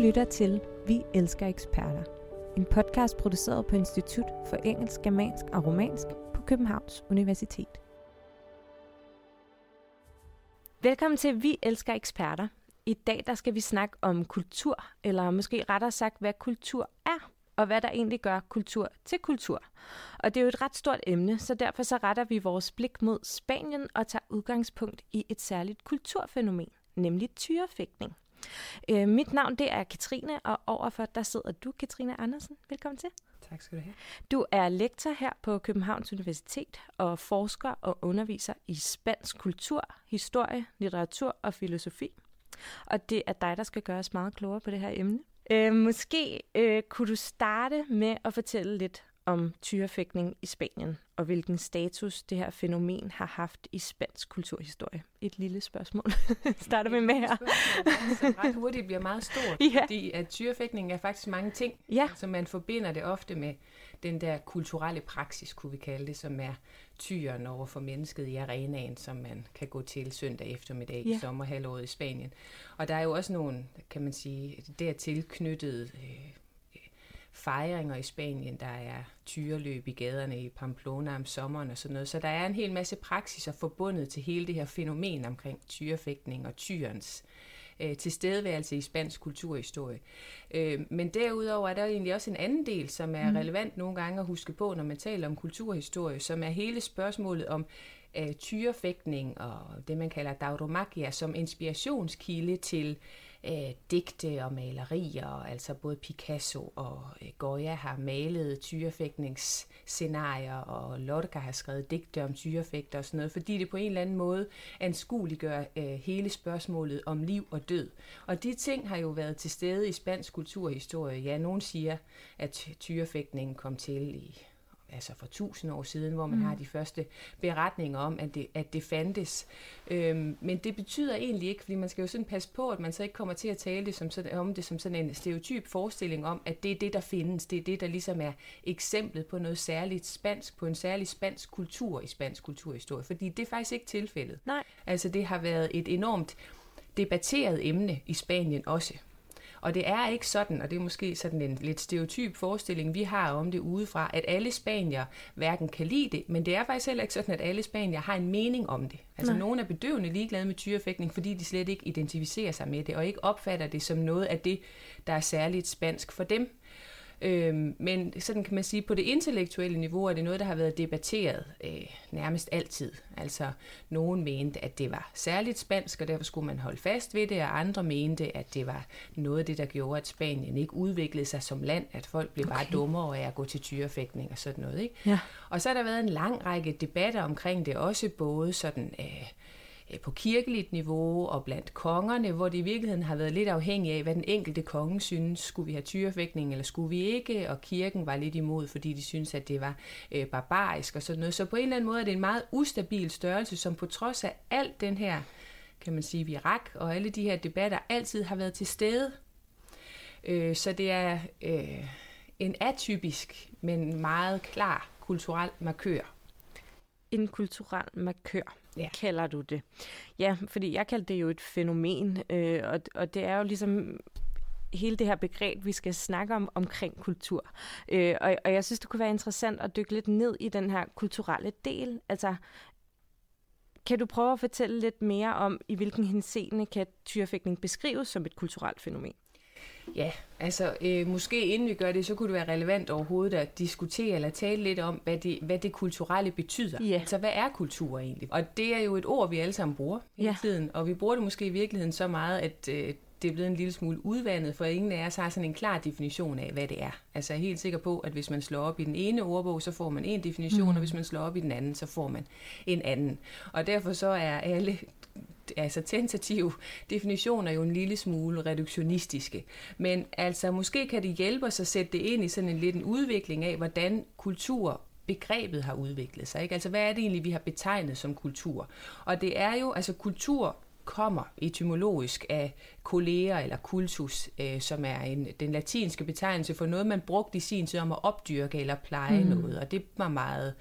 Lytter til Vi elsker eksperter. En podcast produceret på Institut for Engelsk, Germansk og Romansk på Københavns Universitet. Velkommen til Vi elsker eksperter. I dag der skal vi snakke om kultur, eller måske rettere sagt, hvad kultur er og hvad der egentlig gør kultur til kultur. Og det er jo et ret stort emne, så derfor så retter vi vores blik mod Spanien og tager udgangspunkt i et særligt kulturfænomen, nemlig tyrefægtning. Øh, mit navn det er Katrine, og overfor der sidder du, Katrine Andersen. Velkommen til. Tak skal du have. Du er lektor her på Københavns Universitet og forsker og underviser i spansk kultur, historie, litteratur og filosofi. Og det er dig, der skal gøre os meget klogere på det her emne. Øh, måske øh, kunne du starte med at fortælle lidt om tyrefægtning i Spanien, og hvilken status det her fænomen har haft i spansk kulturhistorie. Et lille spørgsmål. Starter vi med her. Som ret hurtigt bliver meget stort, ja. fordi at tyrefægtning er faktisk mange ting. Ja. Så man forbinder det ofte med den der kulturelle praksis, kunne vi kalde det, som er tyren over for mennesket i arenaen, som man kan gå til søndag eftermiddag ja. i sommerhalvåret i Spanien. Og der er jo også nogle, kan man sige, dertil knyttede øh, fejringer i Spanien. Der er tyreløb i gaderne i Pamplona om sommeren og sådan noget. Så der er en hel masse praksiser forbundet til hele det her fænomen omkring tyrefægtning og tyrens øh, tilstedeværelse i spansk kulturhistorie. Øh, men derudover er der egentlig også en anden del, som er mm. relevant nogle gange at huske på, når man taler om kulturhistorie, som er hele spørgsmålet om øh, tyrefægtning og det, man kalder dauromagia, som inspirationskilde til øh, Øh, digte og malerier. Altså både Picasso og øh, Goya har malet tyrefægtningsscenarier, og Lorca har skrevet digte om tyrefægter og sådan noget, fordi det på en eller anden måde anskueliggør øh, hele spørgsmålet om liv og død. Og de ting har jo været til stede i spansk kulturhistorie. Ja, nogen siger, at tyrefægtningen kom til i altså for tusind år siden, hvor man mm. har de første beretninger om, at det, at det fandtes. Øhm, men det betyder egentlig ikke, fordi man skal jo sådan passe på, at man så ikke kommer til at tale det som sådan, om det som sådan en stereotyp forestilling om, at det er det, der findes. Det er det, der ligesom er eksemplet på noget særligt spansk, på en særlig spansk kultur i spansk kulturhistorie. Fordi det er faktisk ikke tilfældet. Nej. Altså det har været et enormt debatteret emne i Spanien også. Og det er ikke sådan, og det er måske sådan en lidt stereotyp forestilling, vi har om det udefra, at alle spanier hverken kan lide det, men det er faktisk heller ikke sådan, at alle spanier har en mening om det. Altså Nej. nogle er bedøvende ligeglade med tyrefægtning, fordi de slet ikke identificerer sig med det, og ikke opfatter det som noget af det, der er særligt spansk for dem. Øhm, men sådan kan man sige, på det intellektuelle niveau er det noget, der har været debatteret øh, nærmest altid. Altså, nogen mente, at det var særligt spansk, og derfor skulle man holde fast ved det, og andre mente, at det var noget af det, der gjorde, at Spanien ikke udviklede sig som land, at folk blev okay. bare dummere af at gå til tyrefægtning og sådan noget. Ikke? Ja. Og så har der været en lang række debatter omkring det, også både sådan... Øh, Øh, Øh, på kirkeligt niveau og blandt kongerne, hvor det i virkeligheden har været lidt afhængigt af, hvad den enkelte konge synes. Skulle vi have tyrefægtning, eller skulle vi ikke? Og kirken var lidt imod, fordi de synes at det var øh, barbarisk og sådan noget. Så på en eller anden måde er det en meget ustabil størrelse, som på trods af alt den her, kan man sige, virak og alle de her debatter, altid har været til stede. Øh, så det er øh, en atypisk, men meget klar kulturel markør. En kulturel markør ja. kalder du det. Ja, fordi jeg kalder det jo et fænomen, øh, og, og det er jo ligesom hele det her begreb, vi skal snakke om omkring kultur. Øh, og, og jeg synes, det kunne være interessant at dykke lidt ned i den her kulturelle del. Altså, kan du prøve at fortælle lidt mere om, i hvilken henseende kan tyrefægtning beskrives som et kulturelt fænomen? Ja, altså øh, måske inden vi gør det, så kunne det være relevant overhovedet at diskutere eller tale lidt om, hvad det, hvad det kulturelle betyder. Ja. Altså hvad er kultur egentlig? Og det er jo et ord, vi alle sammen bruger hele ja. tiden, og vi bruger det måske i virkeligheden så meget, at øh, det er blevet en lille smule udvandet, for ingen af os har sådan en klar definition af, hvad det er. Altså jeg er helt sikker på, at hvis man slår op i den ene ordbog, så får man en definition, mm. og hvis man slår op i den anden, så får man en anden. Og derfor så er alle altså tentative definitioner jo en lille smule reduktionistiske. Men altså måske kan det hjælpe os at sætte det ind i sådan en lidt en udvikling af, hvordan kultur begrebet har udviklet sig. Ikke? Altså, hvad er det egentlig, vi har betegnet som kultur? Og det er jo, altså kultur kommer etymologisk af kolleger eller kultus, øh, som er en, den latinske betegnelse for noget, man brugte i sin tid om at opdyrke eller pleje mm. noget, og det var meget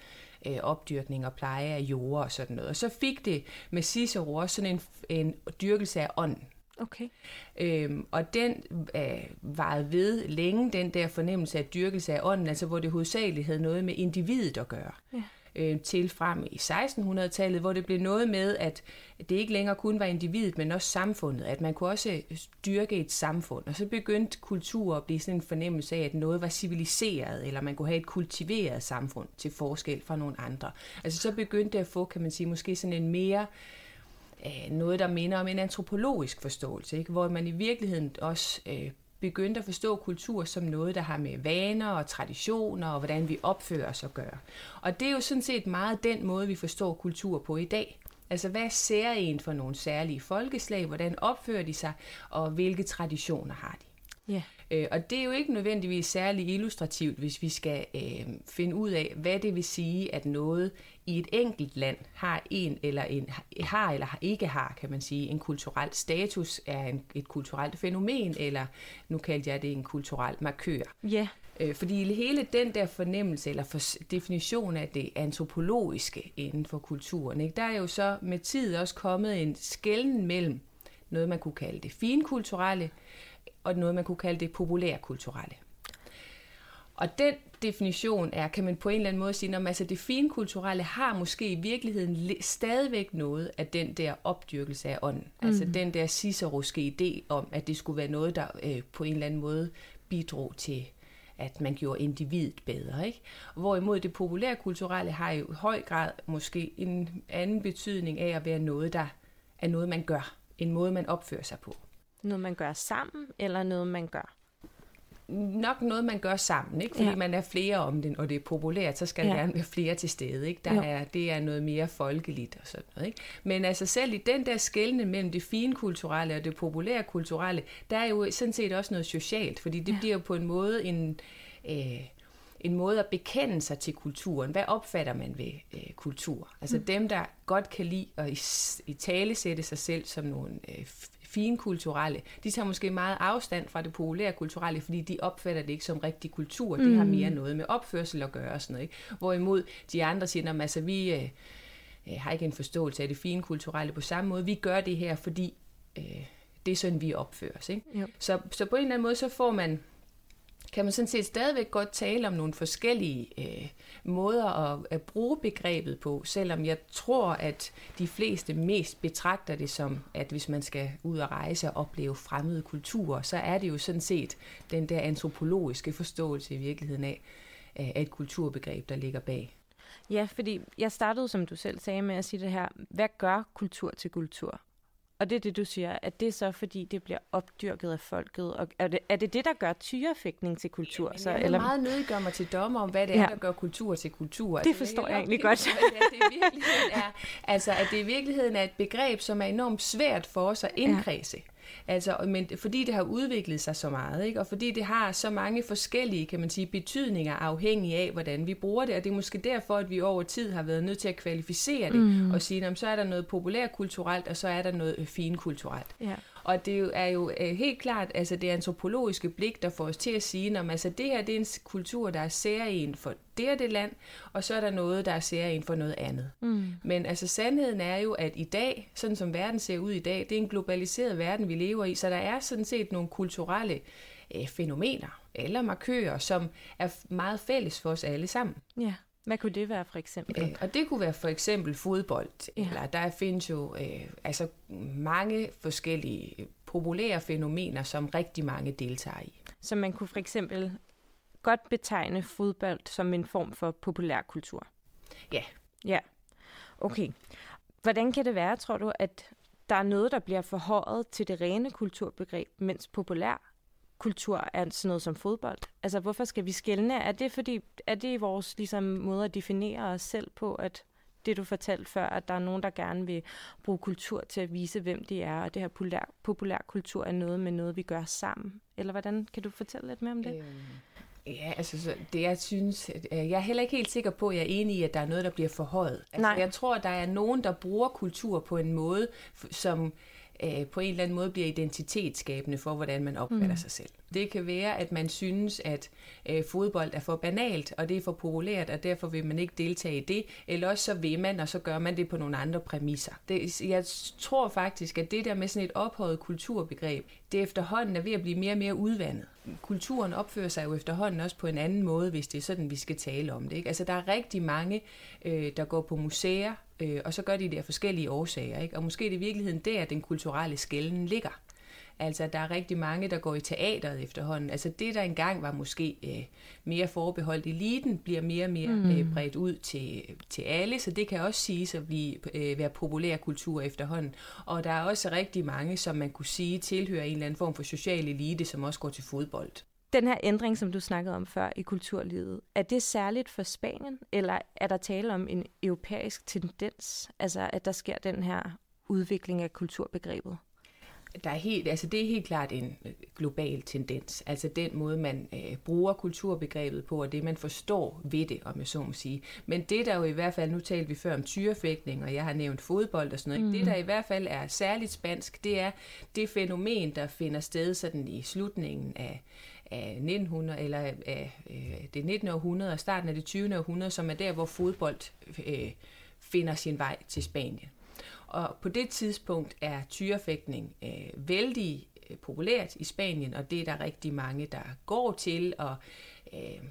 øh, opdyrkning og pleje af jord og sådan noget. Og så fik det med Cicero også sådan en, en dyrkelse af ånd. Okay. Øhm, og den øh, varede ved længe, den der fornemmelse af dyrkelse af ånden, altså hvor det hovedsageligt havde noget med individet at gøre. Ja øh, til frem i 1600-tallet, hvor det blev noget med, at det ikke længere kun var individet, men også samfundet, at man kunne også øh, dyrke et samfund. Og så begyndte kultur at blive sådan en fornemmelse af, at noget var civiliseret, eller man kunne have et kultiveret samfund til forskel fra nogle andre. Altså så begyndte det at få, kan man sige, måske sådan en mere øh, noget, der minder om en antropologisk forståelse, ikke? hvor man i virkeligheden også øh, begyndte at forstå kultur som noget, der har med vaner og traditioner og hvordan vi opfører os at gøre. Og det er jo sådan set meget den måde, vi forstår kultur på i dag. Altså, hvad ser en for nogle særlige folkeslag? Hvordan opfører de sig? Og hvilke traditioner har de? Ja. Øh, og det er jo ikke nødvendigvis særlig illustrativt, hvis vi skal øh, finde ud af, hvad det vil sige, at noget i et enkelt land har en eller en har eller ikke har, kan man sige, en kulturel status, er en, et kulturelt fænomen, eller nu kaldte jeg det en kulturel markør. Ja. Øh, fordi hele den der fornemmelse, eller for definition af det antropologiske inden for kulturen, ikke, der er jo så med tid også kommet en skælden mellem noget, man kunne kalde det finkulturelle, og noget, man kunne kalde det populærkulturelle. Og den definition er, kan man på en eller anden måde sige, at altså det finkulturelle har måske i virkeligheden stadigvæk noget af den der opdyrkelse af ånden. Mm. Altså den der Ciceroske idé om, at det skulle være noget, der øh, på en eller anden måde bidrog til at man gjorde individet bedre. Ikke? Hvorimod det populærkulturelle har jo i høj grad måske en anden betydning af at være noget, der er noget, man gør. En måde, man opfører sig på. Noget, man gør sammen, eller noget, man gør? Nok noget, man gør sammen, ikke? fordi ja. man er flere om det, og det er populært, så skal ja. der gerne være flere til stede. Ikke? Der er, det er noget mere folkeligt og sådan noget. Ikke? Men altså selv i den der skældne mellem det fine kulturelle og det populære kulturelle, der er jo sådan set også noget socialt, fordi det ja. bliver på en måde en... Øh, en måde at bekende sig til kulturen. Hvad opfatter man ved øh, kultur? Altså mm. dem, der godt kan lide at i, tale sætte sig selv som nogle øh, finkulturelle, de tager måske meget afstand fra det populære kulturelle, fordi de opfatter det ikke som rigtig kultur. Det mm. har mere noget med opførsel at gøre. Sådan noget, ikke? Hvorimod de andre siger, at altså, vi øh, øh, har ikke en forståelse af det fine kulturelle på samme måde. Vi gør det her, fordi øh, det er sådan, vi opfører os. Ikke? Så, så på en eller anden måde, så får man kan man sådan set stadigvæk godt tale om nogle forskellige øh, måder at, at bruge begrebet på, selvom jeg tror, at de fleste mest betragter det som, at hvis man skal ud og rejse og opleve fremmede kulturer, så er det jo sådan set den der antropologiske forståelse i virkeligheden af, af et kulturbegreb, der ligger bag. Ja, fordi jeg startede, som du selv sagde, med at sige det her, hvad gør kultur til kultur? Og det er det, du siger, at det er så, fordi det bliver opdyrket af folket. Og er det er det, det der gør tyrefægtning til kultur? så, jeg eller? meget nødt gør mig til dommer om, hvad det er, ja. der gør kultur til kultur. Det altså, forstår jeg, jeg egentlig godt. At det, i er, altså, at det i virkeligheden er et begreb, som er enormt svært for os at indkredse. Ja. Altså, men fordi det har udviklet sig så meget, ikke? og fordi det har så mange forskellige, kan man sige, betydninger afhængig af, hvordan vi bruger det, og det er måske derfor, at vi over tid har været nødt til at kvalificere det, mm. og sige, så er der noget populærkulturelt, og så er der noget finkulturelt. Ja. Og det er jo øh, helt klart altså det antropologiske blik, der får os til at sige, at altså, det her det er en kultur, der er særlig for det og det land, og så er der noget, der er særlig for noget andet. Mm. Men altså sandheden er jo, at i dag, sådan som verden ser ud i dag, det er en globaliseret verden, vi lever i, så der er sådan set nogle kulturelle øh, fænomener eller markører, som er meget fælles for os alle sammen. Ja. Hvad kunne det være for eksempel? Øh, og det kunne være for eksempel fodbold. Ja. Eller der findes jo øh, altså mange forskellige populære fænomener, som rigtig mange deltager i. Så man kunne for eksempel godt betegne fodbold som en form for populærkultur? Ja. Ja. Okay. Hvordan kan det være, tror du, at der er noget, der bliver forhøjet til det rene kulturbegreb, mens populær kultur er sådan noget som fodbold? Altså, hvorfor skal vi skælne? Er det, fordi, er det vores ligesom, måde at definere os selv på, at det, du fortalte før, at der er nogen, der gerne vil bruge kultur til at vise, hvem de er, og det her populær, populær kultur er noget med noget, vi gør sammen? Eller hvordan? Kan du fortælle lidt mere om det? Øhm, ja, altså så det jeg synes, jeg er heller ikke helt sikker på, at jeg er enig i, at der er noget, der bliver forhøjet. Altså, Nej. Jeg tror, at der er nogen, der bruger kultur på en måde, som øh, på en eller anden måde bliver identitetsskabende for, hvordan man opfatter mm. sig selv. Det kan være, at man synes, at øh, fodbold er for banalt, og det er for populært, og derfor vil man ikke deltage i det, eller også så vil man, og så gør man det på nogle andre præmisser. Det, jeg tror faktisk, at det der med sådan et ophøjet kulturbegreb, det efterhånden er ved at blive mere og mere udvandet. Kulturen opfører sig jo efterhånden også på en anden måde, hvis det er sådan, vi skal tale om det. Ikke? Altså, der er rigtig mange, øh, der går på museer, øh, og så gør de det af forskellige årsager. Ikke? Og måske er det i virkeligheden der, den kulturelle skælden ligger. Altså, der er rigtig mange, der går i teateret efterhånden. Altså, det, der engang var måske øh, mere forbeholdt eliten, bliver mere og mere mm. øh, bredt ud til, til alle, så det kan også siges at blive, øh, være populær kultur efterhånden. Og der er også rigtig mange, som man kunne sige tilhører en eller anden form for social elite, som også går til fodbold. Den her ændring, som du snakkede om før i kulturlivet, er det særligt for Spanien, eller er der tale om en europæisk tendens, altså at der sker den her udvikling af kulturbegrebet? der er helt, altså det er helt klart en øh, global tendens. Altså den måde, man øh, bruger kulturbegrebet på, og det man forstår ved det, om jeg så må sige. Men det der jo i hvert fald, nu talte vi før om tyrefægtning, og jeg har nævnt fodbold og sådan noget. Mm. Det der i hvert fald er særligt spansk, det er det fænomen, der finder sted sådan i slutningen af, af 1900 eller af øh, det 19. århundrede og starten af det 20. århundrede, som er der, hvor fodbold øh, finder sin vej til Spanien. Og på det tidspunkt er tyrefægtning øh, vældig øh, populært i Spanien, og det er der rigtig mange, der går til, og øh,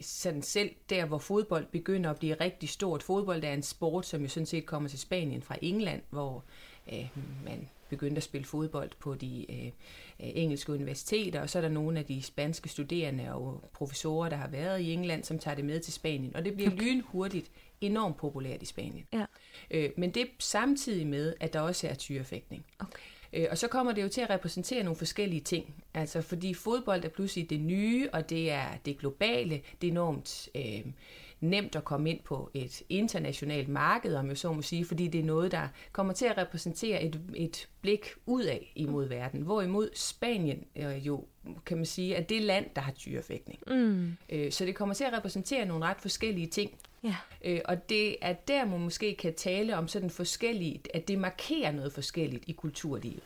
sådan selv der, hvor fodbold begynder at blive rigtig stort. Fodbold er en sport, som jo sådan set kommer til Spanien fra England, hvor øh, man begyndte at spille fodbold på de øh, engelske universiteter, og så er der nogle af de spanske studerende og professorer, der har været i England, som tager det med til Spanien. Og det bliver okay. lynhurtigt enormt populært i Spanien. Ja. Øh, men det er samtidig med, at der også er tyrefægtning. Okay. Øh, og så kommer det jo til at repræsentere nogle forskellige ting. Altså fordi fodbold er pludselig det nye, og det er det globale, det er enormt øh, nemt at komme ind på et internationalt marked, om jeg så må sige, fordi det er noget, der kommer til at repræsentere et, et blik ud af imod verden. Hvorimod Spanien øh, jo, kan man sige, er det land, der har tyrefægtning. Mm. Øh, så det kommer til at repræsentere nogle ret forskellige ting. Ja. Øh, og det er der, man måske kan tale om sådan forskelligt, at det markerer noget forskelligt i kulturlivet.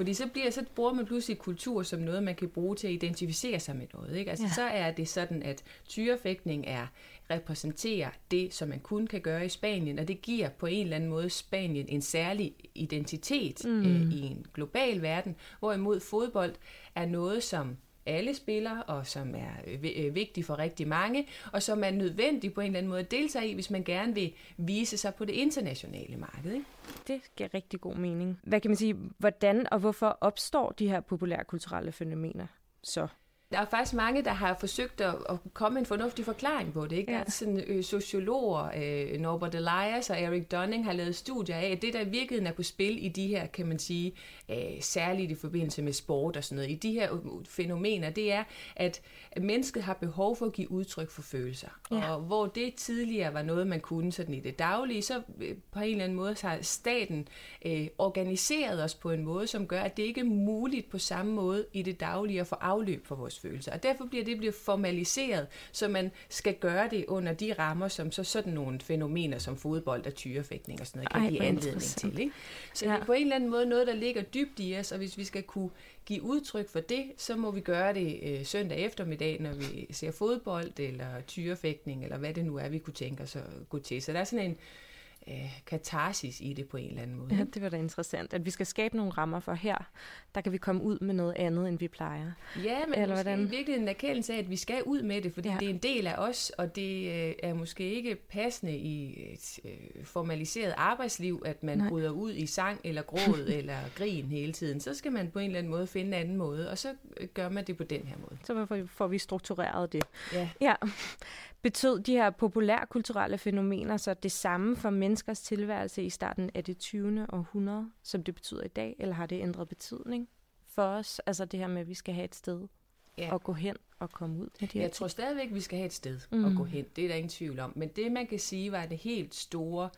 Fordi så, bliver, så bruger man pludselig kultur som noget, man kan bruge til at identificere sig med noget. Ikke? Altså, ja. Så er det sådan, at tyrefægtning er repræsenterer det, som man kun kan gøre i Spanien, og det giver på en eller anden måde Spanien en særlig identitet mm. øh, i en global verden, hvorimod fodbold er noget, som alle spiller, og som er øh, øh, vigtig for rigtig mange, og som er nødvendig på en eller anden måde at deltage i, hvis man gerne vil vise sig på det internationale marked. Ikke? Det giver rigtig god mening. Hvad kan man sige, hvordan og hvorfor opstår de her populærkulturelle fænomener så? Der er faktisk mange, der har forsøgt at, at komme med en fornuftig forklaring på det. Ikke? Ja. Der er sådan, ø, sociologer, øh, Norbert Elias og Eric Dunning har lavet studier af, at det, der i virkeligheden er på spil i de her, kan man sige, øh, særligt i forbindelse med sport og sådan noget, i de her fænomener, det er, at mennesket har behov for at give udtryk for følelser. Ja. Og hvor det tidligere var noget, man kunne sådan i det daglige, så øh, på en eller anden måde har staten øh, organiseret os på en måde, som gør, at det ikke er muligt på samme måde i det daglige at få afløb for vores følelser. Og derfor bliver det bliver formaliseret, så man skal gøre det under de rammer, som så sådan nogle fænomener som fodbold og tyrefægtning og sådan noget kan give anledning til. Ikke? Så ja. det er på en eller anden måde noget, der ligger dybt i os, og hvis vi skal kunne give udtryk for det, så må vi gøre det øh, søndag eftermiddag, når vi ser fodbold eller tyrefægtning, eller hvad det nu er, vi kunne tænke os at gå til. Så der er sådan en øh, katarsis i det på en eller anden måde. Ja, det var da interessant, at vi skal skabe nogle rammer for her, der kan vi komme ud med noget andet, end vi plejer. Ja, men eller hvordan? i virkeligheden en erkendelse af, at vi skal ud med det, fordi ja. det er en del af os, og det øh, er måske ikke passende i et øh, formaliseret arbejdsliv, at man Nej. bryder ud i sang eller gråd eller grin hele tiden. Så skal man på en eller anden måde finde en anden måde, og så øh, gør man det på den her måde. Så får vi struktureret det. Ja. ja. Betød de her populærkulturelle fænomener så det samme for menneskers tilværelse i starten af det 20. århundrede, som det betyder i dag, eller har det ændret betydning for os? Altså det her med, at vi skal have et sted ja. at gå hen og komme ud med de Jeg ting. tror stadigvæk, at vi skal have et sted mm. at gå hen. Det er der ingen tvivl om. Men det, man kan sige, var det helt store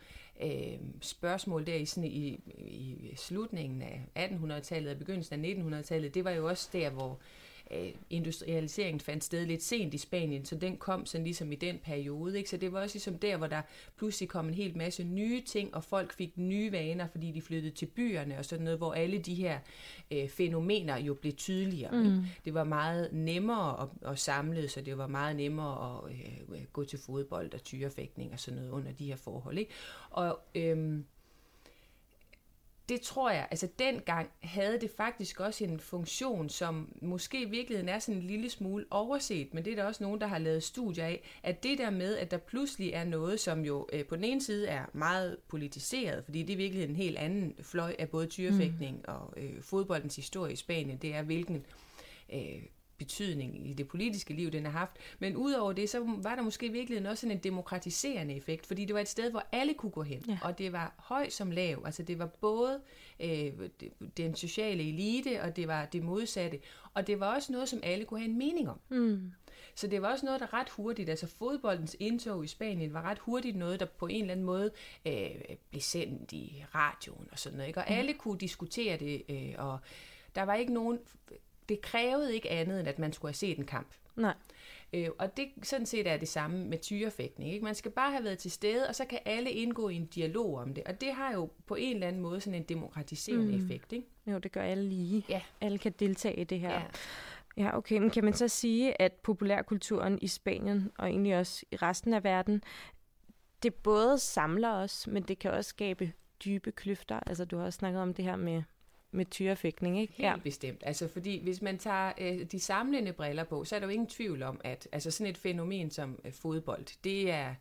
øh, spørgsmål der i, sådan, i, i slutningen af 1800-tallet og begyndelsen af 1900-tallet, det var jo også der, hvor øh, industrialiseringen fandt sted lidt sent i Spanien, så den kom sådan ligesom i den periode. Ikke? Så det var også ligesom der, hvor der pludselig kom en hel masse nye ting, og folk fik nye vaner, fordi de flyttede til byerne og sådan noget, hvor alle de her øh, fænomener jo blev tydeligere. Mm. Det var meget nemmere at, at samle, så det var meget nemmere at øh, gå til fodbold og tyrefægtning og sådan noget under de her forhold. Ikke? Og øh, det tror jeg, altså dengang havde det faktisk også en funktion, som måske i virkeligheden er sådan en lille smule overset, men det er der også nogen, der har lavet studier af, at det der med, at der pludselig er noget, som jo øh, på den ene side er meget politiseret, fordi det er virkelig en helt anden fløj af både tyrefægtning mm. og øh, fodboldens historie i Spanien, det er hvilken øh, betydning i det politiske liv, den har haft. Men udover det, så var der måske virkelig også sådan en demokratiserende effekt, fordi det var et sted, hvor alle kunne gå hen, ja. og det var høj som lav. Altså det var både øh, den sociale elite, og det var det modsatte. Og det var også noget, som alle kunne have en mening om. Mm. Så det var også noget, der ret hurtigt, altså fodboldens indtog i Spanien var ret hurtigt noget, der på en eller anden måde øh, blev sendt i radioen og sådan noget. Ikke? Og mm. alle kunne diskutere det, øh, og der var ikke nogen det krævede ikke andet, end at man skulle have set en kamp. Nej. Øh, og det sådan set er det samme med tyrefægtning. Ikke? Man skal bare have været til stede, og så kan alle indgå i en dialog om det. Og det har jo på en eller anden måde sådan en demokratiserende mm. effekt. Ikke? Jo, det gør alle lige. Ja. Alle kan deltage i det her. Ja. Ja, okay. Men kan man så sige, at populærkulturen i Spanien, og egentlig også i resten af verden, det både samler os, men det kan også skabe dybe kløfter. Altså, du har også snakket om det her med med tyrefægtning, ikke? Helt ja. bestemt. Altså, fordi hvis man tager øh, de samlende briller på, så er der jo ingen tvivl om, at altså sådan et fænomen som øh, fodbold, det er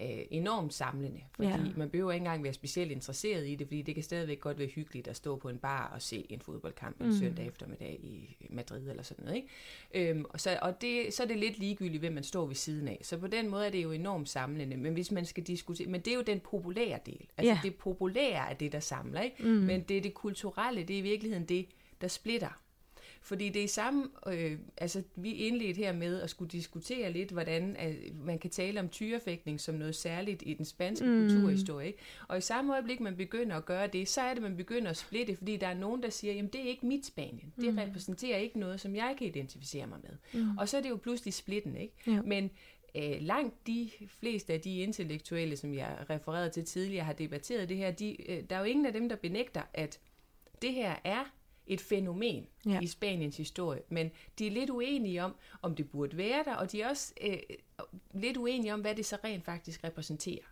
øh, enormt samlende, fordi ja. man behøver ikke engang være specielt interesseret i det, fordi det kan stadigvæk godt være hyggeligt at stå på en bar og se en fodboldkamp en mm. søndag eftermiddag i Madrid eller sådan noget. Ikke? Øhm, og så, og det, så er det lidt ligegyldigt, hvem man står ved siden af. Så på den måde er det jo enormt samlende, men hvis man skal diskutere, men det er jo den populære del. Altså ja. det populære er det, der samler, ikke? Mm. men det er det kulturelle, det er i virkeligheden det, der splitter. Fordi det er samme, øh, altså vi indledte her med at skulle diskutere lidt, hvordan øh, man kan tale om tyrefægtning som noget særligt i den spanske mm. kulturhistorie. Ikke? Og i samme øjeblik, man begynder at gøre det, så er det, man begynder at splitte, fordi der er nogen, der siger, jamen det er ikke mit Spanien. Det mm. repræsenterer ikke noget, som jeg kan identificere mig med. Mm. Og så er det jo pludselig splitten, ikke? Ja. Men øh, langt de fleste af de intellektuelle, som jeg refererede til tidligere, har debatteret det her, de, øh, der er jo ingen af dem, der benægter, at det her er et fænomen ja. i Spaniens historie, men de er lidt uenige om, om det burde være der, og de er også øh, lidt uenige om, hvad det så rent faktisk repræsenterer.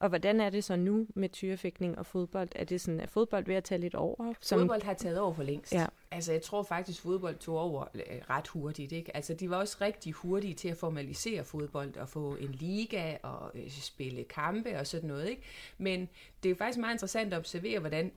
Og hvordan er det så nu med tyrefægtning og fodbold? Er det sådan, at fodbold ved at tage lidt over? Som... Fodbold har taget over for længst. Ja. Altså, jeg tror faktisk, fodbold tog over øh, ret hurtigt. Ikke? Altså, de var også rigtig hurtige til at formalisere fodbold og få en liga og øh, spille kampe og sådan noget. Ikke? Men det er faktisk meget interessant at observere, hvordan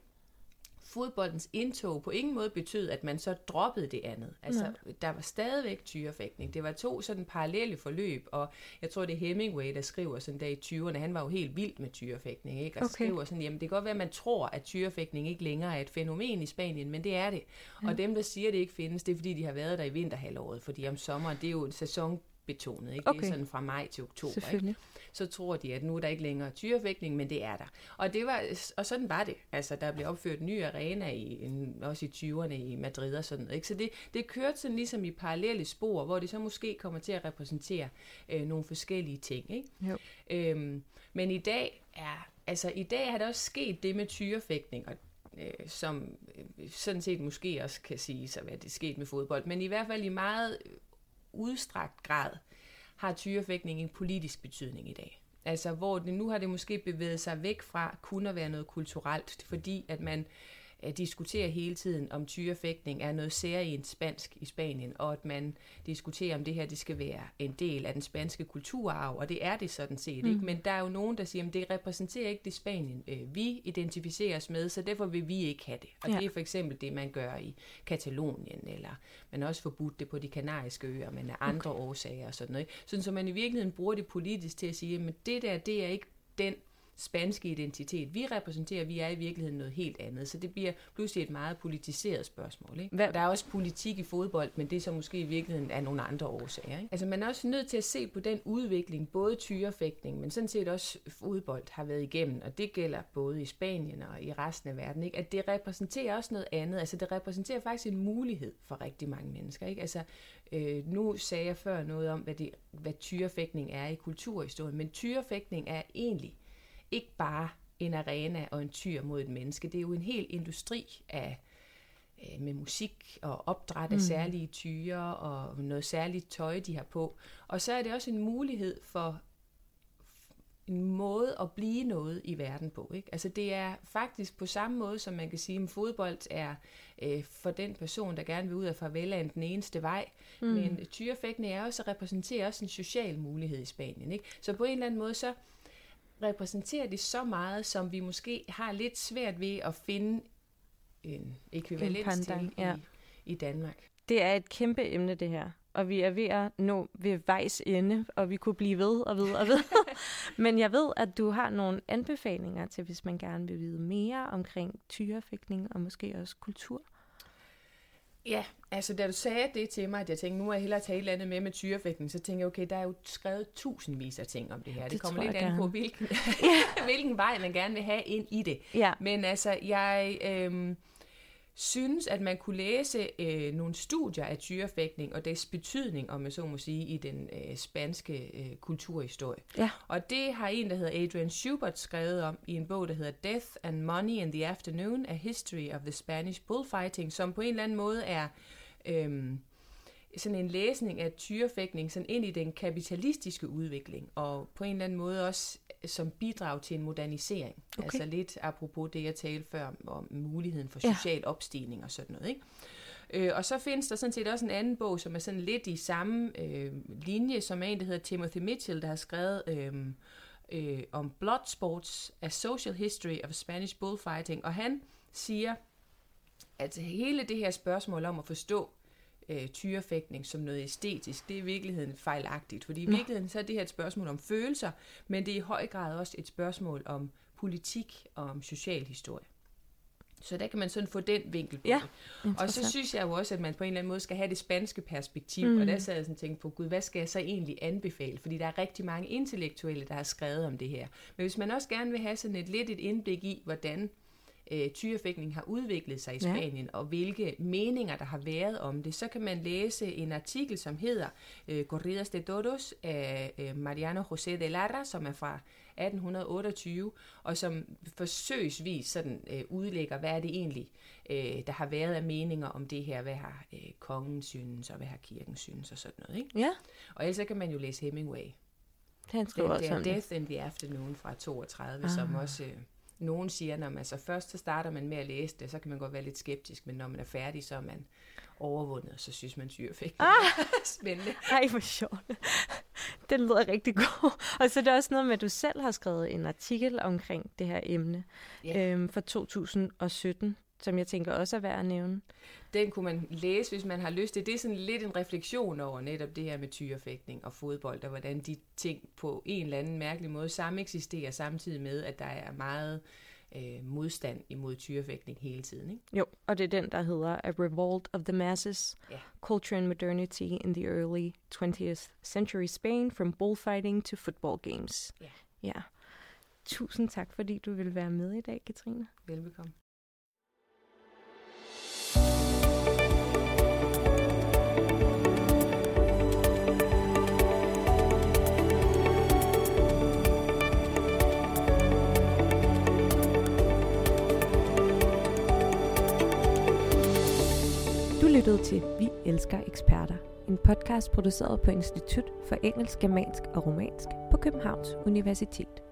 fodboldens indtog på ingen måde betød, at man så droppede det andet. Altså, Nej. der var stadigvæk tyrefægtning. Det var to sådan parallelle forløb, og jeg tror, det er Hemingway, der skriver sådan der i 20'erne, han var jo helt vild med tyrefægtning, ikke? Og okay. skriver sådan, jamen det kan godt være, at man tror, at tyrefægtning ikke længere er et fænomen i Spanien, men det er det. Ja. Og dem, der siger, at det ikke findes, det er fordi, de har været der i vinterhalvåret, fordi om sommeren, det er jo en sæson betonet. Ikke? Okay. Det er sådan fra maj til oktober. Ikke? Så tror de, at nu er der ikke længere tyrefægtning, men det er der. Og, det var, og sådan var det. Altså, der blev opført ny arena, i, også i 20'erne i Madrid og sådan noget. Ikke? Så det, det kørte sådan ligesom i parallelle spor, hvor det så måske kommer til at repræsentere øh, nogle forskellige ting. Ikke? Jo. Øhm, men i dag er, altså i dag har der også sket det med tyrefægtning, og øh, som øh, sådan set måske også kan sige sig, hvad det er sket med fodbold, men i hvert fald i meget udstrakt grad har tyrefægtning en politisk betydning i dag. Altså hvor det, nu har det måske bevæget sig væk fra kun at være noget kulturelt, fordi at man diskuterer hele tiden, om tyrefægtning er noget særligt spansk i Spanien, og at man diskuterer, om det her det skal være en del af den spanske kulturarv, og det er det sådan set. Mm. ikke. Men der er jo nogen, der siger, at det repræsenterer ikke det Spanien, øh, vi identificerer os med, så derfor vil vi ikke have det. Og ja. det er for eksempel det, man gør i Katalonien, eller man har også forbudt det på de kanariske øer, men af andre okay. årsager og sådan noget. Sådan så man i virkeligheden bruger det politisk til at sige, at det der, det er ikke den spanske identitet, vi repræsenterer, vi er i virkeligheden noget helt andet. Så det bliver pludselig et meget politiseret spørgsmål. Ikke? Hvad? Der er også politik i fodbold, men det er så måske i virkeligheden af nogle andre årsager. Ikke? Altså man er også nødt til at se på den udvikling, både tyrefægtning, men sådan set også fodbold har været igennem, og det gælder både i Spanien og i resten af verden, ikke? at det repræsenterer også noget andet. Altså det repræsenterer faktisk en mulighed for rigtig mange mennesker. Ikke? Altså Øh, nu sagde jeg før noget om, hvad, det, hvad tyrefægtning er i kulturhistorien, men tyrefægtning er egentlig ikke bare en arena og en tyr mod et menneske. Det er jo en hel industri af øh, med musik og opdræt af mm. særlige tyre og noget særligt tøj, de har på. Og så er det også en mulighed for en måde at blive noget i verden på. Ikke? Altså det er faktisk på samme måde, som man kan sige, at fodbold er øh, for den person, der gerne vil ud af favelaen den eneste vej. Mm. Men tyrefægtene er også repræsenterer også en social mulighed i Spanien. Ikke? Så på en eller anden måde, så repræsenterer det så meget, som vi måske har lidt svært ved at finde en ekvivalens til ja. i, i Danmark. Det er et kæmpe emne, det her og vi er ved at nå ved vejs ende, og vi kunne blive ved og ved og ved. Men jeg ved, at du har nogle anbefalinger til, hvis man gerne vil vide mere omkring tyrefægtning og måske også kultur. Ja, altså da du sagde det til mig, at jeg tænkte, nu er jeg hellere tage et eller andet med med tyrefægtning, så tænkte jeg, okay, der er jo skrevet tusindvis af ting om det her. Det, det kommer lidt an på, hvilken, hvilken vej man gerne vil have ind i det. Ja. Men altså, jeg... Øh, synes, at man kunne læse øh, nogle studier af tyrefægtning og dets betydning, om man så må sige, i den øh, spanske øh, kulturhistorie. Ja. Og det har en, der hedder Adrian Schubert, skrevet om i en bog, der hedder Death and Money in the Afternoon, A History of the Spanish Bullfighting, som på en eller anden måde er... Øh, sådan en læsning af tyrefægtning sådan ind i den kapitalistiske udvikling, og på en eller anden måde også som bidrag til en modernisering. Okay. Altså lidt apropos det, jeg talte før om muligheden for social ja. opstigning og sådan noget. Ikke? Øh, og så findes der sådan set også en anden bog, som er sådan lidt i samme øh, linje, som er en, der hedder Timothy Mitchell, der har skrevet øh, øh, om Bloodsports, A Social History of Spanish Bullfighting. Og han siger, at hele det her spørgsmål om at forstå øh, tyrefægtning som noget æstetisk, det er i virkeligheden fejlagtigt. Fordi i virkeligheden så er det her et spørgsmål om følelser, men det er i høj grad også et spørgsmål om politik og om social historie. Så der kan man sådan få den vinkel på ja, det. Og så synes jeg jo også, at man på en eller anden måde skal have det spanske perspektiv. Mm. Og der sad jeg sådan og tænkte på, gud, hvad skal jeg så egentlig anbefale? Fordi der er rigtig mange intellektuelle, der har skrevet om det her. Men hvis man også gerne vil have sådan et lidt et indblik i, hvordan øh, tyrefægtning har udviklet sig i Spanien, ja. og hvilke meninger der har været om det, så kan man læse en artikel, som hedder øh, Corridas de Todos af øh, Mariano José de Lara, som er fra 1828, og som forsøgsvis sådan, øh, udlægger, hvad er det egentlig, øh, der har været af meninger om det her, hvad har øh, kongen synes, og hvad har kirken synes, og sådan noget. Ikke? Ja. Og ellers kan man jo læse Hemingway. Han skriver også om Death in the Afternoon fra 32, ah. som også... Øh, nogen siger, når man så først så starter man med at læse det, så kan man godt være lidt skeptisk, men når man er færdig, så er man overvundet, og så synes man syrefægt. Ah! Spændende. Ej, hvor sjovt. Den lyder rigtig god. Og så er det også noget med, at du selv har skrevet en artikel omkring det her emne ja. øhm, for 2017 som jeg tænker også er værd at nævne. Den kunne man læse, hvis man har lyst til. Det er sådan lidt en refleksion over netop det her med tyrefægtning og fodbold, og hvordan de ting på en eller anden mærkelig måde sammen eksisterer, samtidig med, at der er meget øh, modstand imod tyrefægtning hele tiden. Ikke? Jo, og det er den, der hedder A Revolt of the Masses, yeah. Culture and Modernity in the Early 20th Century Spain, from Bullfighting to Football Games. Ja. Yeah. ja. Tusind tak, fordi du vil være med i dag, Katrine. Velbekomme. Lyttede til Vi elsker eksperter, en podcast produceret på Institut for Engelsk, Germansk og Romansk på Københavns Universitet.